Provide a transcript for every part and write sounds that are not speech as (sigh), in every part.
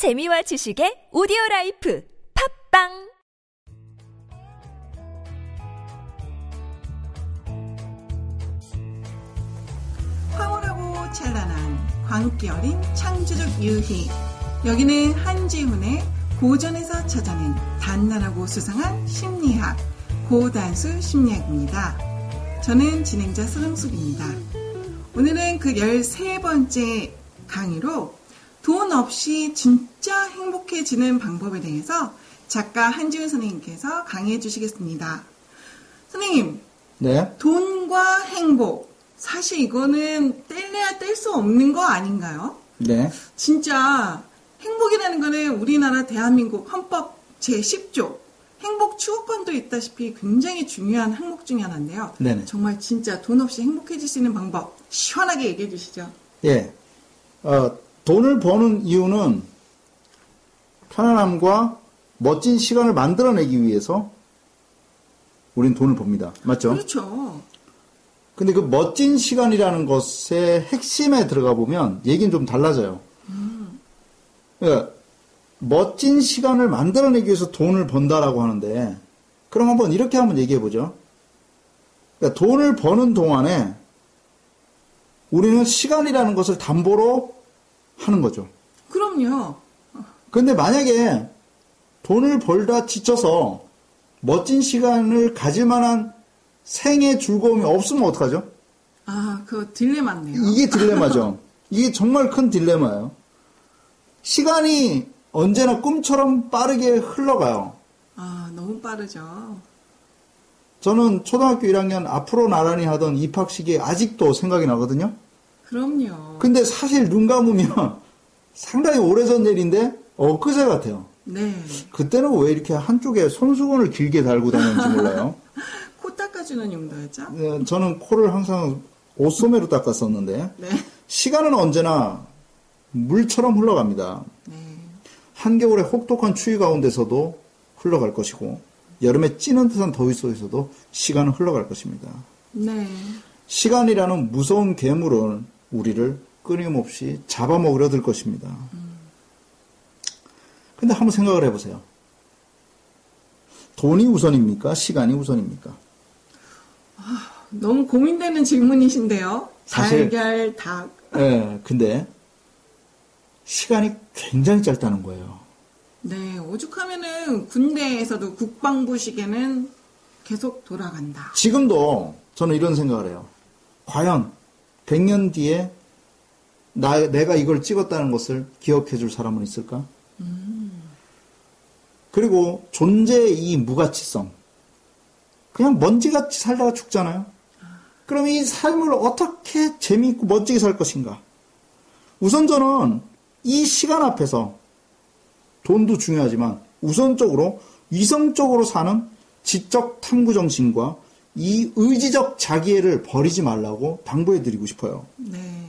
재미와 지식의 오디오 life 팟빵 황홀하고 찬란한 광기 어린 창조적 유희. 여기는 한지훈의 고전에서 찾아낸 단란하고 수상한 심리학, 고단수 심리학입니다. 저는 진행자 서정숙입니다. 오늘은 그 13번째 강의로 돈 없이 진짜 행복해지는 방법에 대해서 작가 한지훈 선생님께서 강의해 주시겠습니다. 선생님, 네. 돈과 행복. 사실 이거는 뗄래야 뗄 수 없는 거 아닌가요? 네. 진짜 행복이라는 거는 우리나라 대한민국 헌법 제10조 행복 추구권도 있다시피 굉장히 중요한 항목 중에 하나인데요. 네네. 정말 진짜 돈 없이 행복해질 수 있는 방법 시원하게 얘기해 주시죠. 예. 어, 돈을 버는 이유는 편안함과 멋진 시간을 만들어내기 위해서 우린 돈을 법니다. 맞죠? 그렇죠. 근데 그 멋진 시간이라는 것의 핵심에 들어가 보면 얘기는 좀 달라져요. 그러니까 멋진 시간을 만들어내기 위해서 돈을 번다라고 하는데 그럼 한번 이렇게 한번 얘기해 보죠. 그러니까 돈을 버는 동안에 우리는 시간이라는 것을 담보로 하는 거죠. 그럼요. 근데 만약에 돈을 벌다 지쳐서 멋진 시간을 가질 만한 생의 즐거움이 없으면 어떡하죠? 아, 그 딜레마네요. 이게 딜레마죠. 이게 정말 큰 딜레마예요. 시간이 언제나 꿈처럼 빠르게 흘러가요. 아, 너무 빠르죠. 저는 초등학교 1학년 앞으로 나란히 하던 입학식이 아직도 생각이 나거든요. 그럼요. 근데 사실 눈 감으면 (laughs) 상당히 오래전 일인데 엊그제 같아요. 네. 그때는 왜 이렇게 한쪽에 손수건을 길게 달고 다녔는지 몰라요. (laughs) 코 닦아주는 용도였죠? 네, 저는 코를 항상 옷소매로 닦았었는데 네. 시간은 언제나 물처럼 흘러갑니다. 네. 한겨울의 혹독한 추위 가운데서도 흘러갈 것이고 여름에 찌는 듯한 더위 속에서도 시간은 흘러갈 것입니다. 네. 시간이라는 무서운 괴물은 우리를 끊임없이 잡아먹으려 들 것입니다. 근데 한번 생각을 해보세요. 돈이 우선입니까? 시간이 우선입니까? 너무 고민되는 질문이신데요. 사실- 달걀, 닭. 예, 근데 시간이 굉장히 짧다는 거예요. 네, 오죽하면은 군대에서도 국방부 시계는 계속 돌아간다. 지금도 저는 이런 생각을 해요. 과연 100년 뒤에 나, 내가 이걸 찍었다는 것을 기억해 줄 사람은 있을까? 그리고 존재의 이 무가치성. 그냥 먼지같이 살다가 죽잖아요. 그럼 이 삶을 어떻게 재미있고 멋지게 살 것인가? 우선 저는 이 시간 앞에서 돈도 중요하지만 우선적으로 위성적으로 사는 지적 탐구 정신과 이 의지적 자기애를 버리지 말라고 당부해 드리고 싶어요. 네.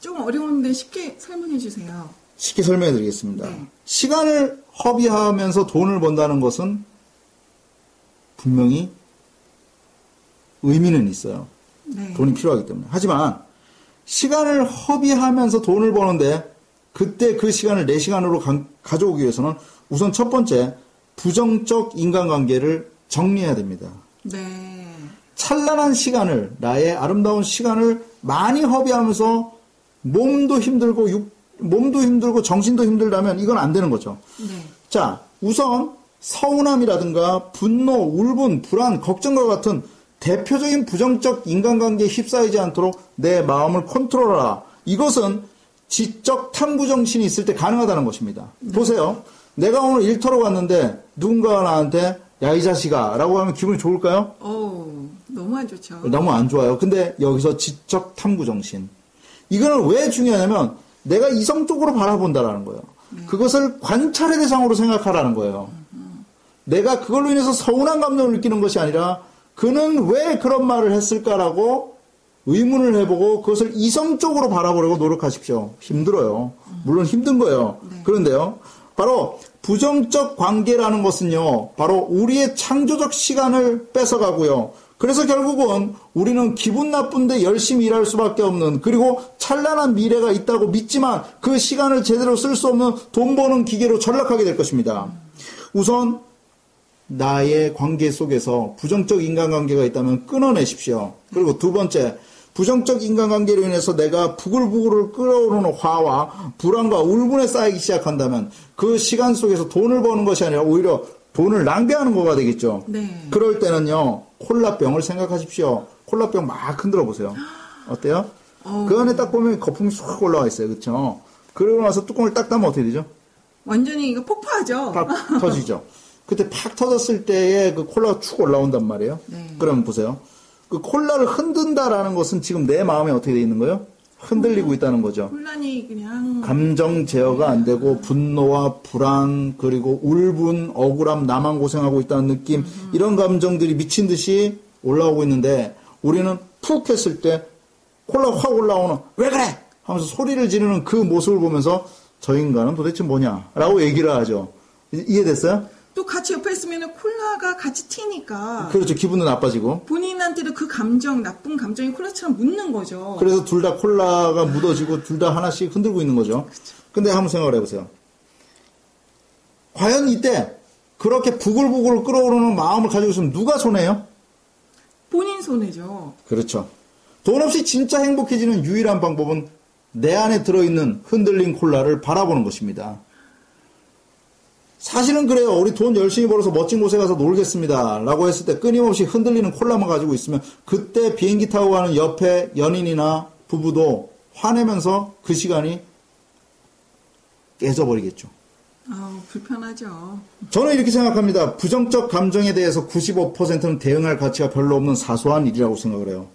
좀 어려운데 쉽게 설명해 주세요. 쉽게 설명해 드리겠습니다. 네. 시간을 허비하면서 돈을 번다는 것은 분명히 의미는 있어요. 네. 돈이 필요하기 때문에. 하지만 시간을 허비하면서 돈을 버는데 그때 그 시간을 내 시간으로 가, 가져오기 위해서는 우선 첫 번째 부정적 인간관계를 정리해야 됩니다. 네. 찬란한 시간을 나의 아름다운 시간을 많이 허비하면서 몸도 힘들고 육, 몸도 힘들고 정신도 힘들다면 이건 안 되는 거죠. 네. 자, 우선 서운함이라든가 분노, 울분, 불안, 걱정과 같은 대표적인 부정적 인간관계에 휩싸이지 않도록 내 마음을 컨트롤하라. 이것은 지적 탐구 정신이 있을 때 가능하다는 것입니다. 보세요. 내가 오늘 일터로 갔는데 누군가가 나한테 야 이 자식아 라고 하면 기분이 좋을까요? 오, 너무 안 좋죠. 너무 안 좋아요. 근데 여기서 지적 탐구 정신. 이거는 왜 중요하냐면 내가 이성적으로 바라본다라는 거예요. 그것을 관찰의 대상으로 생각하라는 거예요. 내가 그걸로 인해서 서운한 감정을 느끼는 것이 아니라 그는 왜 그런 말을 했을까라고 의문을 해보고 그것을 이성적으로 바라보려고 노력하십시오. 힘들어요. 물론 힘든 거예요. 그런데요. 바로 부정적 관계라는 것은요. 바로 우리의 창조적 시간을 뺏어가고요. 그래서 결국은 우리는 기분 나쁜데 열심히 일할 수밖에 없는 그리고 찬란한 미래가 있다고 믿지만 그 시간을 제대로 쓸 수 없는 돈 버는 기계로 전락하게 될 것입니다. 우선 나의 관계 속에서 부정적 인간관계가 있다면 끊어내십시오. 그리고 두 번째, 부정적 인간관계로 인해서 내가 부글부글 끓어오르는 화와 불안과 울분에 쌓이기 시작한다면 그 시간 속에서 돈을 버는 것이 아니라 오히려 돈을 낭비하는 거가 되겠죠. 네. 그럴 때는요, 콜라병을 생각하십시오. 콜라병 막 흔들어 보세요. 어때요? 그 안에 딱 보면 거품이 쑥 올라와 있어요. 그렇죠? 그러고 나서 뚜껑을 딱 닫으면 어떻게 되죠? 완전히 이거 폭파하죠. 팍 터지죠. 그때 팍 터졌을 때에 그 콜라가 축 올라온단 말이에요. 네. 그러면 보세요. 그 콜라를 흔든다라는 것은 지금 내 마음에 어떻게 돼 있는 거예요? 흔들리고 있다는 거죠. 혼란이 그냥 감정 제어가 안 되고 분노와 불안 그리고 울분, 억울함, 나만 고생하고 있다는 느낌 이런 감정들이 미친 듯이 올라오고 있는데 우리는 푹 했을 때 콜라 확 올라오는 왜 그래 하면서 소리를 지르는 그 모습을 보면서 저 인간은 도대체 뭐냐라고 얘기를 하죠. 이- 이해됐어요? 또 같이 옆에 있으면 콜라가 같이 튀니까 그렇죠. 기분도 나빠지고. 본인한테도 그 감정, 나쁜 감정이 콜라처럼 묻는 거죠. 그래서 둘 다 콜라가 묻어지고 둘 다 하나씩 흔들고 있는 거죠. 근데 한번 생각을 해보세요. 과연 이때 그렇게 부글부글 끓어오르는 마음을 가지고 있으면 누가 손해요? 본인 손해죠. 그렇죠. 돈 없이 진짜 행복해지는 유일한 방법은 내 안에 들어있는 흔들린 콜라를 바라보는 것입니다. 사실은 그래요. 우리 돈 열심히 벌어서 멋진 곳에 가서 놀겠습니다. 라고 했을 때 끊임없이 흔들리는 콜라만 가지고 있으면 그때 비행기 타고 가는 옆에 연인이나 부부도 화내면서 그 시간이 깨져버리겠죠. 아우, 불편하죠. 저는 이렇게 생각합니다. 부정적 감정에 대해서 95%는 대응할 가치가 별로 없는 사소한 일이라고 생각을 해요.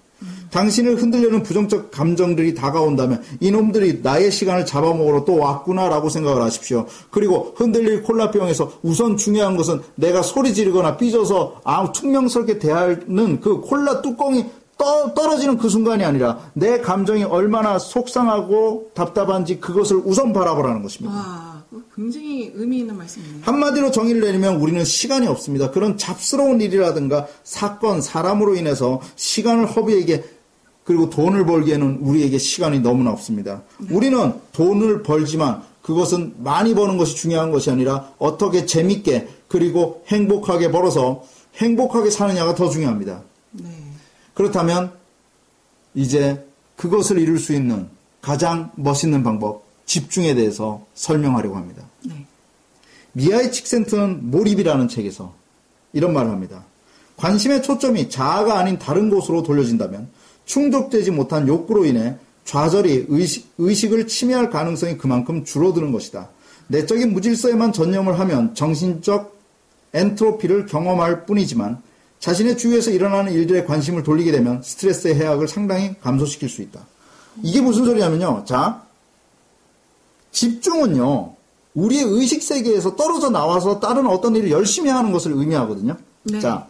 당신을 흔들려는 부정적 감정들이 다가온다면 이놈들이 나의 시간을 잡아먹으러 또 왔구나라고 생각을 하십시오. 그리고 흔들릴 콜라병에서 우선 중요한 것은 내가 소리 지르거나 삐져서 아무 퉁명스럽게 대하는 그 콜라 뚜껑이 떠, 떨어지는 그 순간이 아니라 내 감정이 얼마나 속상하고 답답한지 그것을 우선 바라보라는 것입니다. 와, 굉장히 의미 있는 말씀이네요. 한마디로 정의를 내리면 우리는 시간이 없습니다. 그런 잡스러운 일이라든가 사건, 사람으로 인해서 시간을 허비에게 그리고 돈을 벌기에는 우리에게 시간이 너무나 없습니다. 우리는 돈을 벌지만 그것은 많이 버는 것이 중요한 것이 아니라 어떻게 재밌게 그리고 행복하게 벌어서 행복하게 사느냐가 더 중요합니다. 네. 그렇다면 이제 그것을 이룰 수 있는 가장 멋있는 방법, 집중에 대해서 설명하려고 합니다. 네. 미아이 칙센트는 몰입이라는 책에서 이런 말을 합니다. 관심의 초점이 자아가 아닌 다른 곳으로 돌려진다면 충족되지 못한 욕구로 인해 좌절이 의식, 의식을 침해할 가능성이 그만큼 줄어드는 것이다. 내적인 무질서에만 전념을 하면 정신적 엔트로피를 경험할 뿐이지만 자신의 주위에서 일어나는 일들에 관심을 돌리게 되면 스트레스의 해악을 상당히 감소시킬 수 있다. 이게 무슨 소리냐면요. 자, 집중은요, 우리의 의식 세계에서 떨어져 나와서 다른 어떤 일을 열심히 하는 것을 의미하거든요. 네. 자,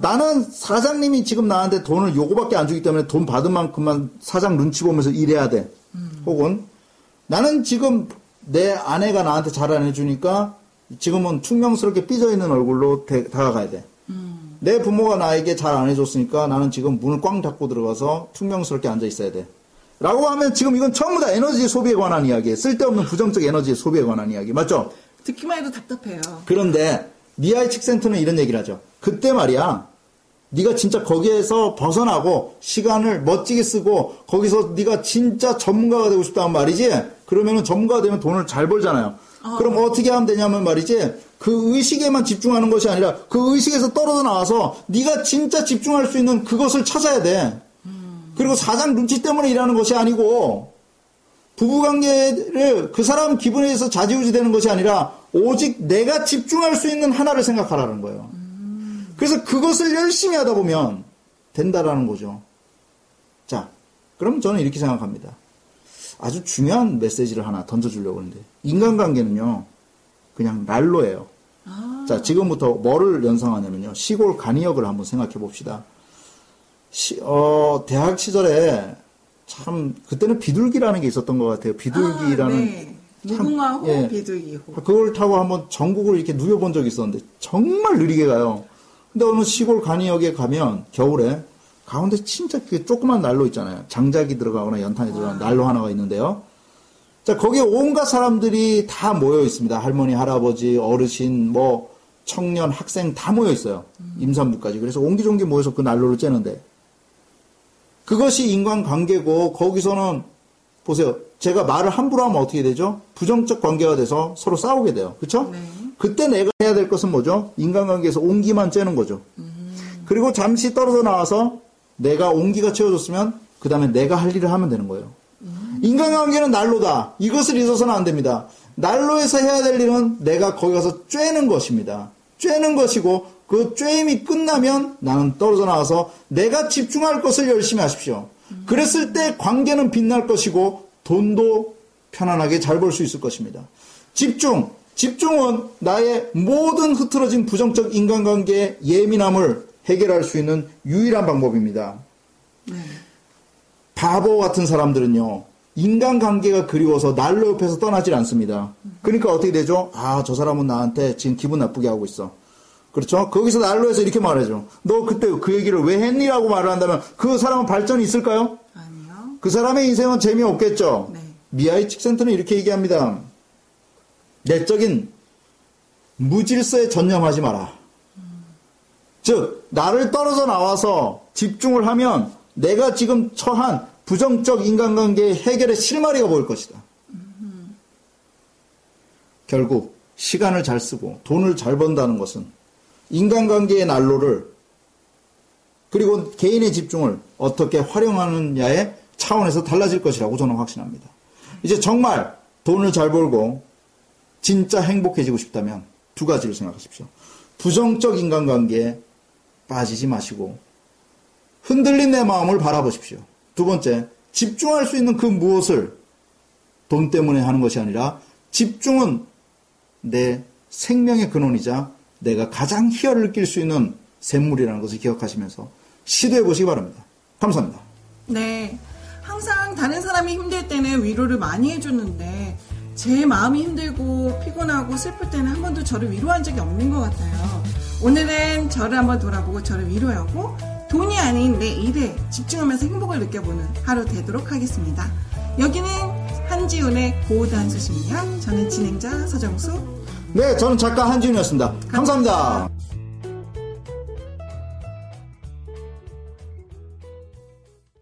나는 사장님이 지금 나한테 돈을 요거밖에 안 주기 때문에 돈 받은 만큼만 사장 눈치 보면서 일해야 돼. 혹은 나는 지금 내 아내가 나한테 잘 안 해주니까 지금은 퉁명스럽게 삐져 있는 얼굴로 대- 다가가야 돼. 내 부모가 나에게 잘 안 해줬으니까 나는 지금 문을 꽝 닫고 들어가서 퉁명스럽게 앉아 있어야 돼. 라고 하면 지금 이건 전부 다 에너지 소비에 관한 이야기예요. 쓸데없는 부정적 에너지 소비에 관한 이야기. 맞죠? 듣기만 해도 답답해요. 그런데 미아이 칙센터는 이런 얘기를 하죠. 그때 말이야. 네가 진짜 거기에서 벗어나고 시간을 멋지게 쓰고 거기서 네가 진짜 전문가가 되고 싶다는 말이지. 그러면은 전문가가 되면 돈을 잘 벌잖아요. 그럼 어떻게 하면 되냐면 말이지. 그 의식에만 집중하는 것이 아니라 그 의식에서 떨어져 나와서 네가 진짜 집중할 수 있는 그것을 찾아야 돼. 그리고 사장 눈치 때문에 일하는 것이 아니고 부부관계를 그 사람 기분에 의해서 좌지우지 되는 것이 아니라 오직 내가 집중할 수 있는 하나를 생각하라는 거예요. 그래서 그것을 열심히 하다 보면 된다라는 거죠. 자, 그럼 저는 이렇게 생각합니다. 아주 중요한 메시지를 하나 던져주려고 하는데 인간관계는요 그냥 난로예요. 자, 지금부터 뭐를 연상하냐면요 시골 간이역을 한번 생각해 봅시다. 시- 어, 대학 시절에 참 그때는 비둘기라는 게 있었던 것 같아요. 비둘기라는 아, 네. 참, 무궁화호, 예. 비둘기호. 그걸 타고 한번 전국을 이렇게 누벼본 적이 있었는데 정말 느리게 가요. 근데 어느 시골 간이역에 가면 겨울에 가운데 진짜 그 조그만 난로 있잖아요. 장작이 들어가거나 연탄이 들어가는 난로 하나가 있는데요. 자, 거기에 온갖 사람들이 다 모여 있습니다. 할머니, 할아버지, 어르신, 뭐, 청년, 학생 다 모여 있어요. 임산부까지. 그래서 옹기종기 모여서 그 난로를 쬐는데. 그것이 인간 관계고, 거기서는, 보세요. 제가 말을 함부로 하면 어떻게 되죠? 부정적 관계가 돼서 서로 싸우게 돼요. 그쵸? 네. 그때 내가 해야 될 것은 뭐죠? 인간관계에서 온기만 쬐는 거죠. 그리고 잠시 떨어져 나와서 내가 온기가 채워졌으면 그 다음에 내가 할 일을 하면 되는 거예요. 인간관계는 난로다. 이것을 잊어서는 안 됩니다. 난로에서 해야 될 일은 내가 거기 가서 쬐는 것입니다. 쬐는 것이고 그 쬐임이 끝나면 나는 떨어져 나와서 내가 집중할 것을 열심히 하십시오. 그랬을 때 관계는 빛날 것이고 돈도 편안하게 잘 벌 수 있을 것입니다. 집중. 집중은 나의 모든 흐트러진 부정적 인간관계의 예민함을 해결할 수 있는 유일한 방법입니다. 바보 같은 사람들은요, 인간관계가 그리워서 난로 옆에서 떠나질 않습니다. 그러니까 어떻게 되죠? 아, 저 사람은 나한테 지금 기분 나쁘게 하고 있어. 그렇죠? 거기서 난로에서 이렇게 말하죠. 너 그때 그 얘기를 왜 했니 라고 말을 한다면 그 사람은 발전이 있을까요? 아니요. 그 사람의 인생은 재미없겠죠. 네. 미아이 칙센터는 이렇게 얘기합니다. 내적인 무질서에 전념하지 마라. 즉, 나를 떨어져 나와서 집중을 하면 내가 지금 처한 부정적 인간관계의 해결의 실마리가 보일 것이다. 결국, 시간을 잘 쓰고 돈을 잘 번다는 것은 인간관계의 난로를 그리고 개인의 집중을 어떻게 활용하느냐의 차원에서 달라질 것이라고 저는 확신합니다. 이제 정말 돈을 잘 벌고 진짜 행복해지고 싶다면 두 가지를 생각하십시오. 부정적 인간관계에 빠지지 마시고 흔들린 내 마음을 바라보십시오. 두 번째, 집중할 수 있는 그 무엇을 돈 때문에 하는 것이 아니라 집중은 내 생명의 근원이자 내가 가장 희열을 느낄 수 있는 샘물이라는 것을 기억하시면서 시도해 보시기 바랍니다. 감사합니다. 네. 항상 다른 사람이 힘들 때는 위로를 많이 해주는데 제 마음이 힘들고 피곤하고 슬플 때는 한 번도 저를 위로한 적이 없는 것 같아요. 오늘은 저를 한번 돌아보고 저를 위로하고 돈이 아닌 내 일에 집중하면서 행복을 느껴보는 하루 되도록 하겠습니다. 여기는 한지훈의 고단수십니다. 저는 진행자 서정수. 네, 저는 작가 한지훈이었습니다 감사합니다.